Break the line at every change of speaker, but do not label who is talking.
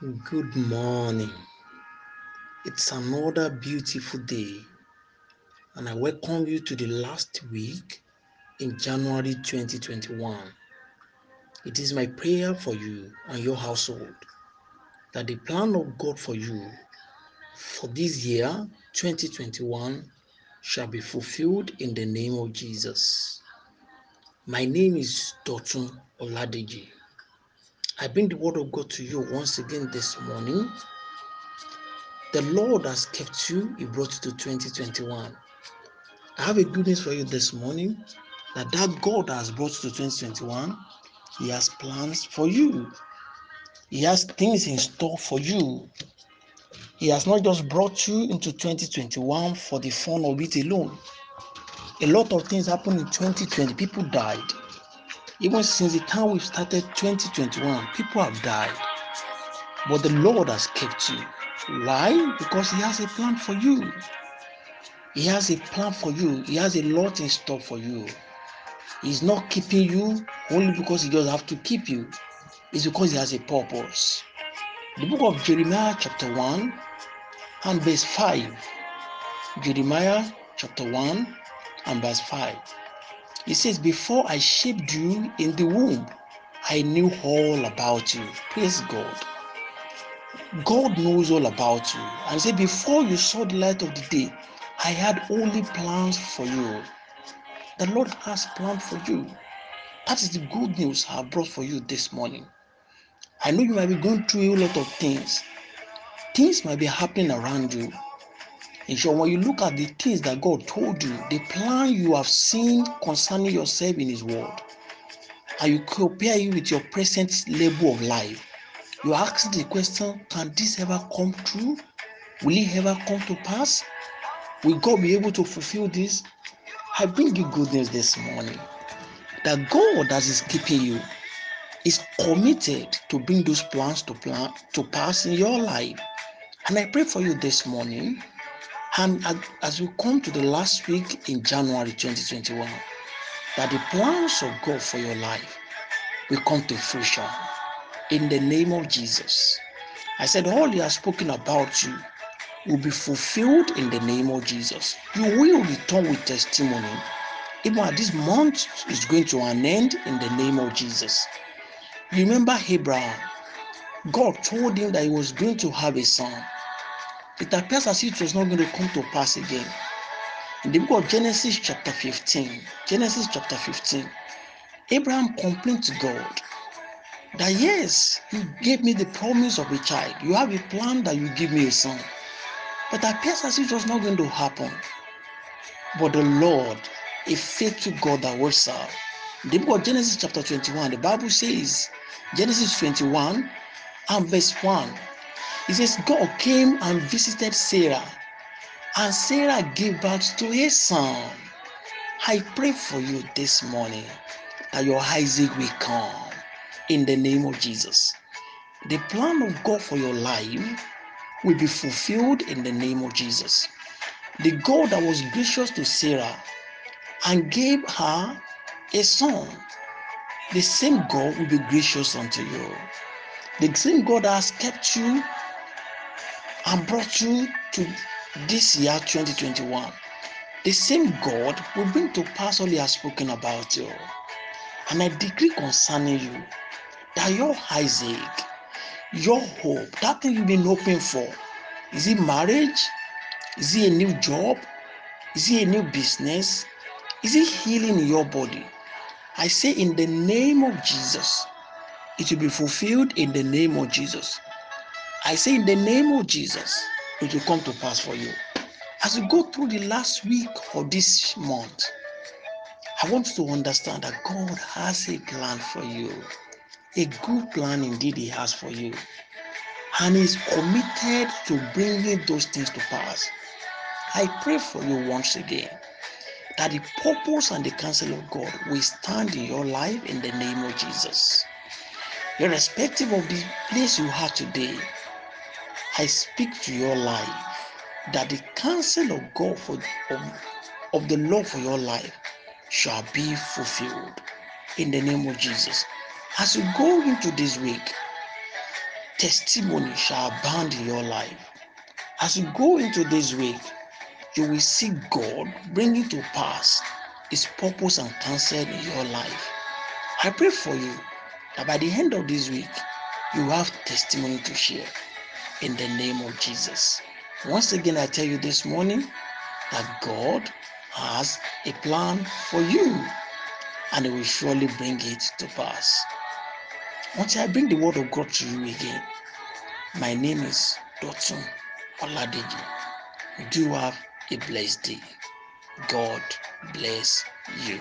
Good morning. It's another beautiful day, and I welcome you to the last week in January 2021. It is my prayer for you and your household that the plan of God for you for this year 2021 shall be fulfilled in the name of Jesus. My name is Dotun Oladeji. I bring the word of God to you once again this morning The Lord has kept you, He brought you to 2021. I have a good news for you this morning that that God has brought you to 2021, He has plans for you. He has things in store for you. He has not just brought you into 2021 for the fun of it alone. A lot of things happened in 2020. People died. Even since the time we started 2021, people have died. But the Lord has kept you. Why? Because He has a plan for you. He has a plan for you. He has a lot in store for you. He's not keeping you only because he just have to keep you. It's because he has a purpose. The book of Jeremiah chapter 1 and verse 5. Jeremiah chapter 1 and verse 5. It says, Before I shaped you in the womb, I knew all about you. Praise God. God knows all about you. And say, Before you saw the light of the day, I had only plans for you. The Lord has planned for you. That is the good news I have brought for you this morning. I know you might be going through a lot of things. Things might be happening around you. And so when you look at the things that God told you, the plan you have seen concerning yourself in His Word, and you compare it with your present level of life, you ask the question, can this ever come true? Will it ever come to pass? Will God be able to fulfill this? I bring you good news this morning that God that is keeping you is committed to bring those plans to plan to pass in your life. And I pray for you this morning. And as we come to the last week in January 2021, that the plans of God for your life will come to fruition in the name of Jesus. I said, All He has spoken about you will be fulfilled in the name of Jesus. You will return with testimony. Even at this month is going to an end in the name of Jesus. Remember Abraham. God told him that he was going to have a son. It appears as if it was not going to come to pass again. In the book of Genesis, chapter 15, Genesis chapter 15, Abraham complained to God that yes, you gave me the promise of a child. You have a plan that you give me a son. But it appears as if it was not going to happen. But the Lord, a faithful God that will serve. In the book of Genesis chapter 21, the Bible says, Genesis 21 and verse 1, it says, God came and visited Sarah, and Sarah gave birth to a son. I pray for you this morning that your Isaac will come in the name of Jesus. The plan of God for your life will be fulfilled in the name of Jesus. The God that was gracious to Sarah and gave her a son, the same God will be gracious unto you. The same God has kept you and brought you to this year 2021 the same god will bring to pass all he has spoken about you. And i decree concerning you that your isaac your hope that thing you've been hoping for is it marriage? Is it a new job? Is it a new business? Is it healing in your body? I say in the name of jesus it will be fulfilled in the name of jesus i say in the name of jesus it will come to pass for you As you go through the last week of this month, I want you to understand that God has a plan for you. A good plan indeed He has for you. And He's committed to bringing those things to pass. I pray for you once again that the purpose and the counsel of God will stand in your life in the name of Jesus. Irrespective of the place you are today, I speak to your life that the counsel of God for of, of the Lord for your life shall be fulfilled in the name of Jesus. As you go into this week, testimony shall abound in your life. As you go into this week, you will see God bringing to pass His purpose and counsel in your life. I pray for you that by the end of this week, you have testimony to share in the name of Jesus. Once again, I tell you this morning that God has a plan for you and He will surely bring it to pass. Once I bring the word of God to you again, my name is Dotun Oladeji. Do have a blessed day. God bless you.